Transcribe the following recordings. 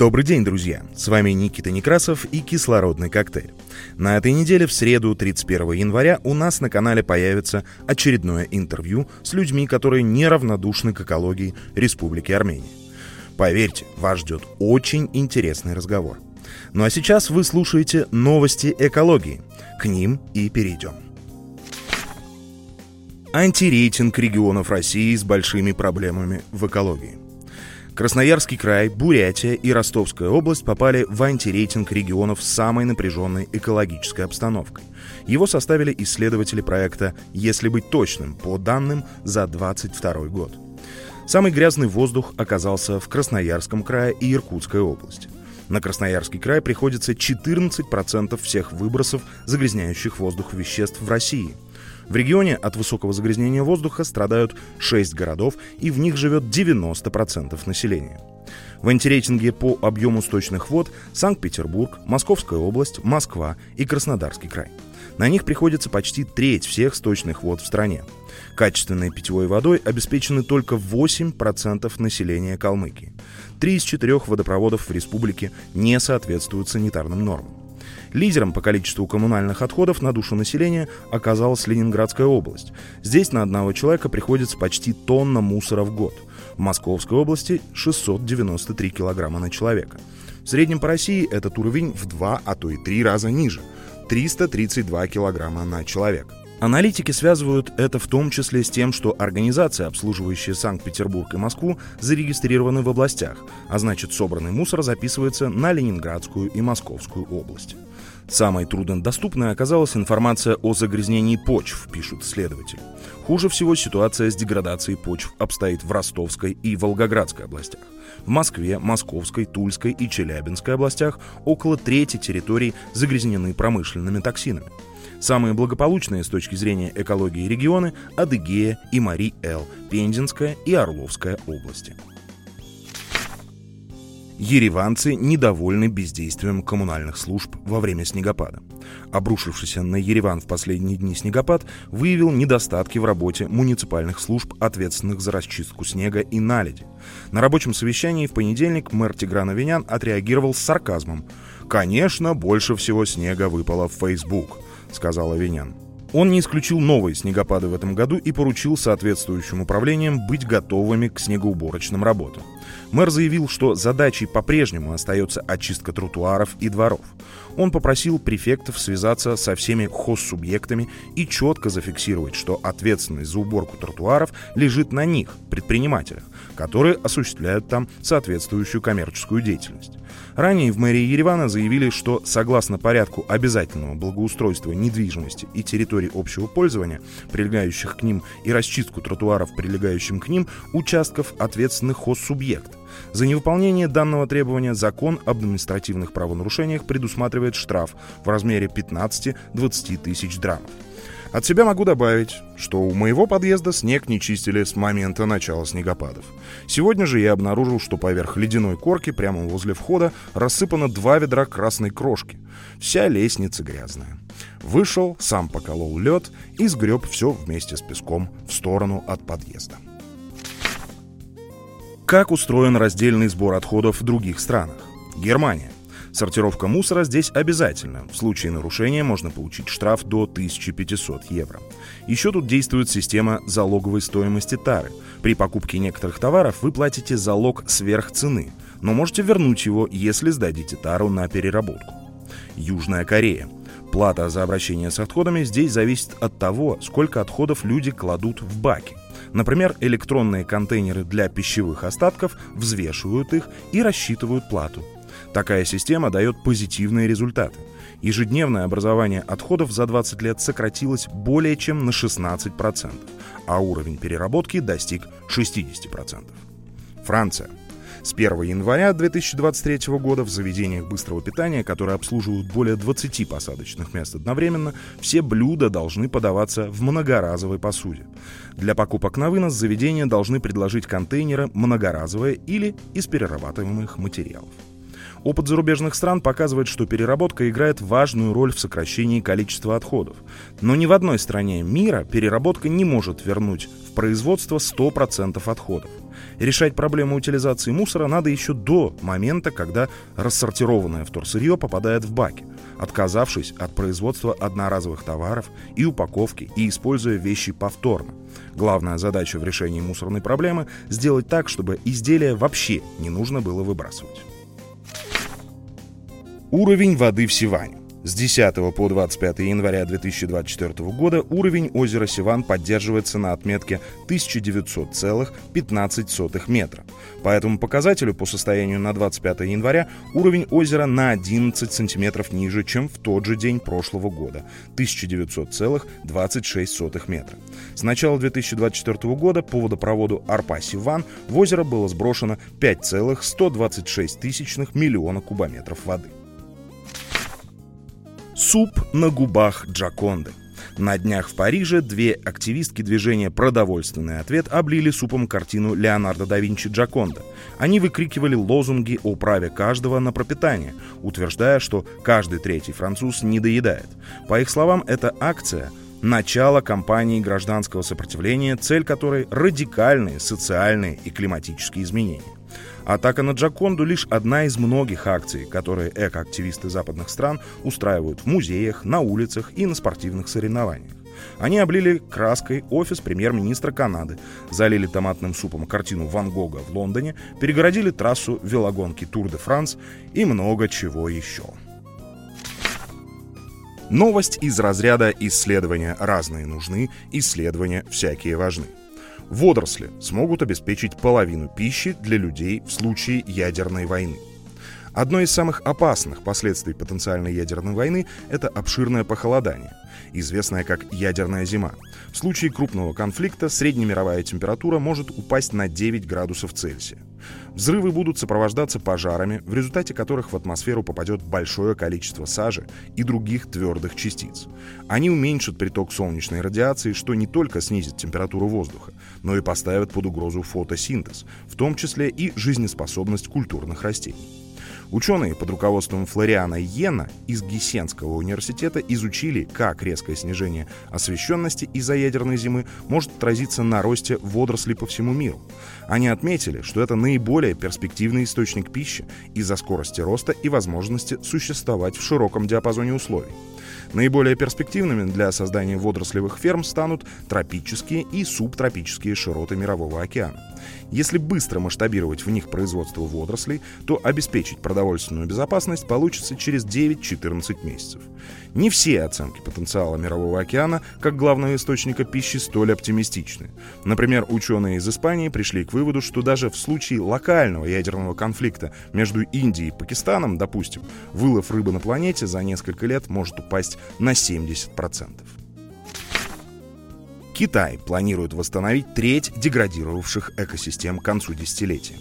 Добрый день, друзья! С вами Никита Некрасов и «Кислородный коктейль». На этой неделе, в среду, 31 января, у нас на канале появится очередное интервью с людьми, которые неравнодушны к экологии Республики Армения. Поверьте, вас ждет очень интересный разговор. Ну а сейчас вы слушаете новости экологии. К ним и перейдем. Антирейтинг регионов России с большими проблемами в экологии – Красноярский край, Бурятия и Ростовская область попали в антирейтинг регионов с самой напряженной экологической обстановкой. Его составили исследователи проекта «Если быть точным» по данным за 2022 год. Самый грязный воздух оказался в Красноярском крае и Иркутской области. На Красноярский край приходится 14% всех выбросов загрязняющих воздух веществ в России – в регионе от высокого загрязнения воздуха страдают 6 городов, и в них живет 90% населения. В антирейтинге по объему сточных вод Санкт-Петербург, Московская область, Москва и Краснодарский край. На них приходится почти треть всех сточных вод в стране. Качественной питьевой водой обеспечены только 8% населения Калмыкии. Три из четырех водопроводов в республике не соответствуют санитарным нормам. Лидером по количеству коммунальных отходов на душу населения оказалась Ленинградская область. Здесь на одного человека приходится почти тонна мусора в год. В Московской области 693 килограмма на человека. В среднем по России этот уровень в два, а то и три раза ниже – 332 килограмма на человека. Аналитики связывают это в том числе с тем, что организации, обслуживающие Санкт-Петербург и Москву, зарегистрированы в областях, а значит собранный мусор записывается на Ленинградскую и Московскую области. Самой труднодоступной оказалась информация о загрязнении почв, пишут исследователи. Хуже всего ситуация с деградацией почв обстоит в Ростовской и Волгоградской областях. В Москве, Московской, Тульской и Челябинской областях около трети территорий загрязнены промышленными токсинами. Самые благополучные с точки зрения экологии регионы – Адыгея и Мари-Эл, Пензенская и Орловская области. Ереванцы недовольны бездействием коммунальных служб во время снегопада. Обрушившийся на Ереван в последние дни снегопад выявил недостатки в работе муниципальных служб, ответственных за расчистку снега и наледи. На рабочем совещании в понедельник мэр Тигран Авинян отреагировал с сарказмом. «Конечно, больше всего снега выпало в Facebook», — сказал Авинян. Он не исключил новые снегопады в этом году и поручил соответствующим управлениям быть готовыми к снегоуборочным работам. Мэр заявил, что задачей по-прежнему остается очистка тротуаров и дворов. Он попросил префектов связаться со всеми хоссубъектами и четко зафиксировать, что ответственность за уборку тротуаров лежит на них, предпринимателях, которые осуществляют там соответствующую коммерческую деятельность. Ранее в мэрии Еревана заявили, что согласно порядку обязательного благоустройства недвижимости и территорий общего пользования, прилегающих к ним, и расчистку тротуаров, прилегающим к ним, участков ответственных хоссубъект. За невыполнение данного требования закон об административных правонарушениях предусматривает штраф в размере 15-20 тысяч драмов. От себя могу добавить, что у моего подъезда снег не чистили с момента начала снегопадов. Сегодня же я обнаружил, что поверх ледяной корки прямо возле входа рассыпано два ведра красной крошки. Вся лестница грязная. Вышел, сам поколол лед и сгреб все вместе с песком в сторону от подъезда. Как устроен раздельный сбор отходов в других странах? Германия. Сортировка мусора здесь обязательна. В случае нарушения можно получить штраф до 1500 евро. Еще тут действует система залоговой стоимости тары. При покупке некоторых товаров вы платите залог сверх цены, но можете вернуть его, если сдадите тару на переработку. Южная Корея. Плата за обращение с отходами здесь зависит от того, сколько отходов люди кладут в баки. Например, электронные контейнеры для пищевых остатков взвешивают их и рассчитывают плату. Такая система дает позитивные результаты. Ежедневное образование отходов за 20 лет сократилось более чем на 16%, а уровень переработки достиг 60%. Франция. С 1 января 2023 года в заведениях быстрого питания, которые обслуживают более 20 посадочных мест одновременно, все блюда должны подаваться в многоразовой посуде. Для покупок на вынос заведения должны предложить контейнеры многоразовые или из перерабатываемых материалов. Опыт зарубежных стран показывает, что переработка играет важную роль в сокращении количества отходов. Но ни в одной стране мира переработка не может вернуть в производство 100% отходов. Решать проблему утилизации мусора надо еще до момента, когда рассортированное вторсырье попадает в баки, отказавшись от производства одноразовых товаров и упаковки и используя вещи повторно. Главная задача в решении мусорной проблемы – сделать так, чтобы изделия вообще не нужно было выбрасывать. Уровень воды в Сиване. С 10 по 25 января 2024 года уровень озера Сиван поддерживается на отметке 1900,15 метра. По этому показателю по состоянию на 25 января уровень озера на 11 сантиметров ниже, чем в тот же день прошлого года – 1900,26 метра. С начала 2024 года по водопроводу Арпа-Сиван в озеро было сброшено 5,126 миллиона кубометров воды. Суп на губах Джаконды. На днях в Париже две активистки движения «Продовольственный ответ» облили супом картину Леонардо да Винчи «Джаконда». Они выкрикивали лозунги о праве каждого на пропитание, утверждая, что каждый третий француз не доедает. По их словам, эта акция – начало кампании гражданского сопротивления, цель которой – радикальные социальные и климатические изменения. Атака на Джаконду лишь одна из многих акций, которые экоактивисты западных стран устраивают в музеях, на улицах и на спортивных соревнованиях. Они облили краской офис премьер-министра Канады, залили томатным супом картину Ван Гога в Лондоне, перегородили трассу велогонки Тур де Франс и много чего еще. Новость из разряда «Исследования разные нужны, исследования всякие важны». Водоросли смогут обеспечить половину пищи для людей в случае ядерной войны. Одно из самых опасных последствий потенциальной ядерной войны – это обширное похолодание, известное как ядерная зима. В случае крупного конфликта среднемировая температура может упасть на 9 градусов Цельсия. Взрывы будут сопровождаться пожарами, в результате которых в атмосферу попадет большое количество сажи и других твердых частиц. Они уменьшат приток солнечной радиации, что не только снизит температуру воздуха, но и поставят под угрозу фотосинтез, в том числе и жизнеспособность культурных растений. Ученые под руководством Флориана Йена из Гессенского университета изучили, как резкое снижение освещенности из-за ядерной зимы может отразиться на росте водорослей по всему миру. Они отметили, что это наиболее перспективный источник пищи из-за скорости роста и возможности существовать в широком диапазоне условий. Наиболее перспективными для создания водорослевых ферм станут тропические и субтропические широты Мирового океана. Если быстро масштабировать в них производство водорослей, то обеспечить продовольственную безопасность получится через 9-14 месяцев. Не все оценки потенциала Мирового океана как главного источника пищи столь оптимистичны. Например, ученые из Испании пришли к выводу, что даже в случае локального ядерного конфликта между Индией и Пакистаном, допустим, вылов рыбы на планете за несколько лет может упасть на 70%. Китай планирует восстановить треть деградировавших экосистем к концу десятилетия.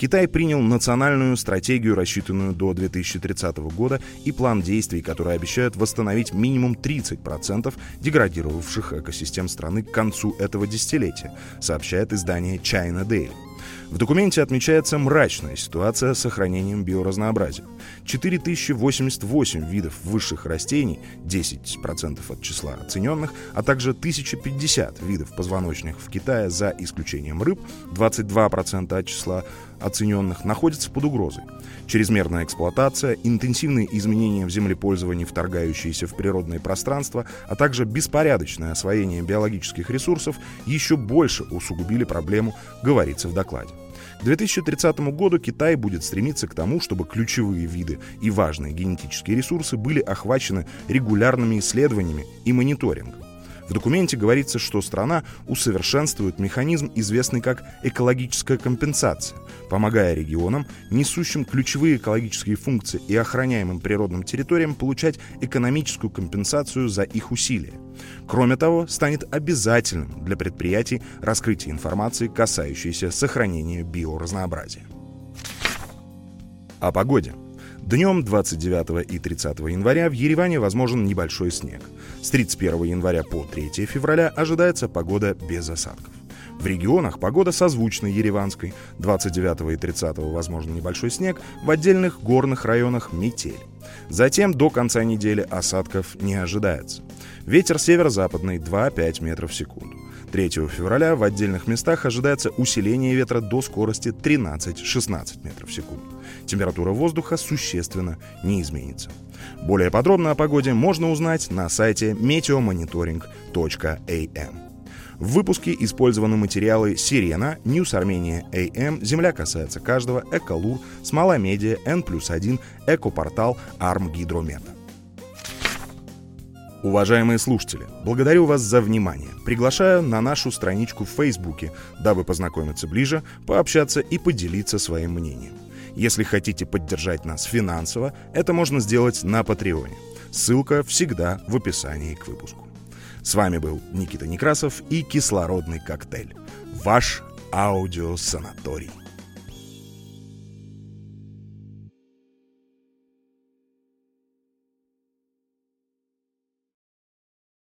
Китай принял национальную стратегию, рассчитанную до 2030 года, и план действий, который обещает восстановить минимум 30% деградировавших экосистем страны к концу этого десятилетия, сообщает издание China Daily. В документе отмечается мрачная ситуация с сохранением биоразнообразия. 4088 видов высших растений, 10% от числа оцененных, а также 1050 видов позвоночных в Китае за исключением рыб, 22% от числа оцененных, находятся под угрозой. Чрезмерная эксплуатация, интенсивные изменения в землепользовании, вторгающиеся в природное пространство, а также беспорядочное освоение биологических ресурсов еще больше усугубили проблему, говорится в докладе. К 2030 году Китай будет стремиться к тому, чтобы ключевые виды и важные генетические ресурсы были охвачены регулярными исследованиями и мониторингом. В документе говорится, что страна усовершенствует механизм, известный как экологическая компенсация, помогая регионам, несущим ключевые экологические функции и охраняемым природным территориям, получать экономическую компенсацию за их усилия. Кроме того, станет обязательным для предприятий раскрытие информации, касающейся сохранения биоразнообразия. О погоде. Днем 29 и 30 января в Ереване возможен небольшой снег. С 31 января по 3 февраля ожидается погода без осадков. В регионах погода созвучна ереванской. 29 и 30 возможно небольшой снег, в отдельных горных районах метель. Затем до конца недели осадков не ожидается. Ветер северо-западный 2-5 метров в секунду. 3 февраля в отдельных местах ожидается усиление ветра до скорости 13-16 метров в секунду. Температура воздуха существенно не изменится. Более подробно о погоде можно узнать на сайте meteomonitoring.am. В выпуске использованы материалы «Сирена», «News Армения AM», «Земля касается каждого», «Эколур», «Смола Media», «Н плюс 1», «Экопортал», «Арм Гидромета». Уважаемые слушатели, благодарю вас за внимание. Приглашаю на нашу страничку в Фейсбуке, дабы познакомиться ближе, пообщаться и поделиться своим мнением. Если хотите поддержать нас финансово, это можно сделать на Патреоне. Ссылка всегда в описании к выпуску. С вами был Никита Некрасов и «Кислородный коктейль». Ваш аудиосанаторий.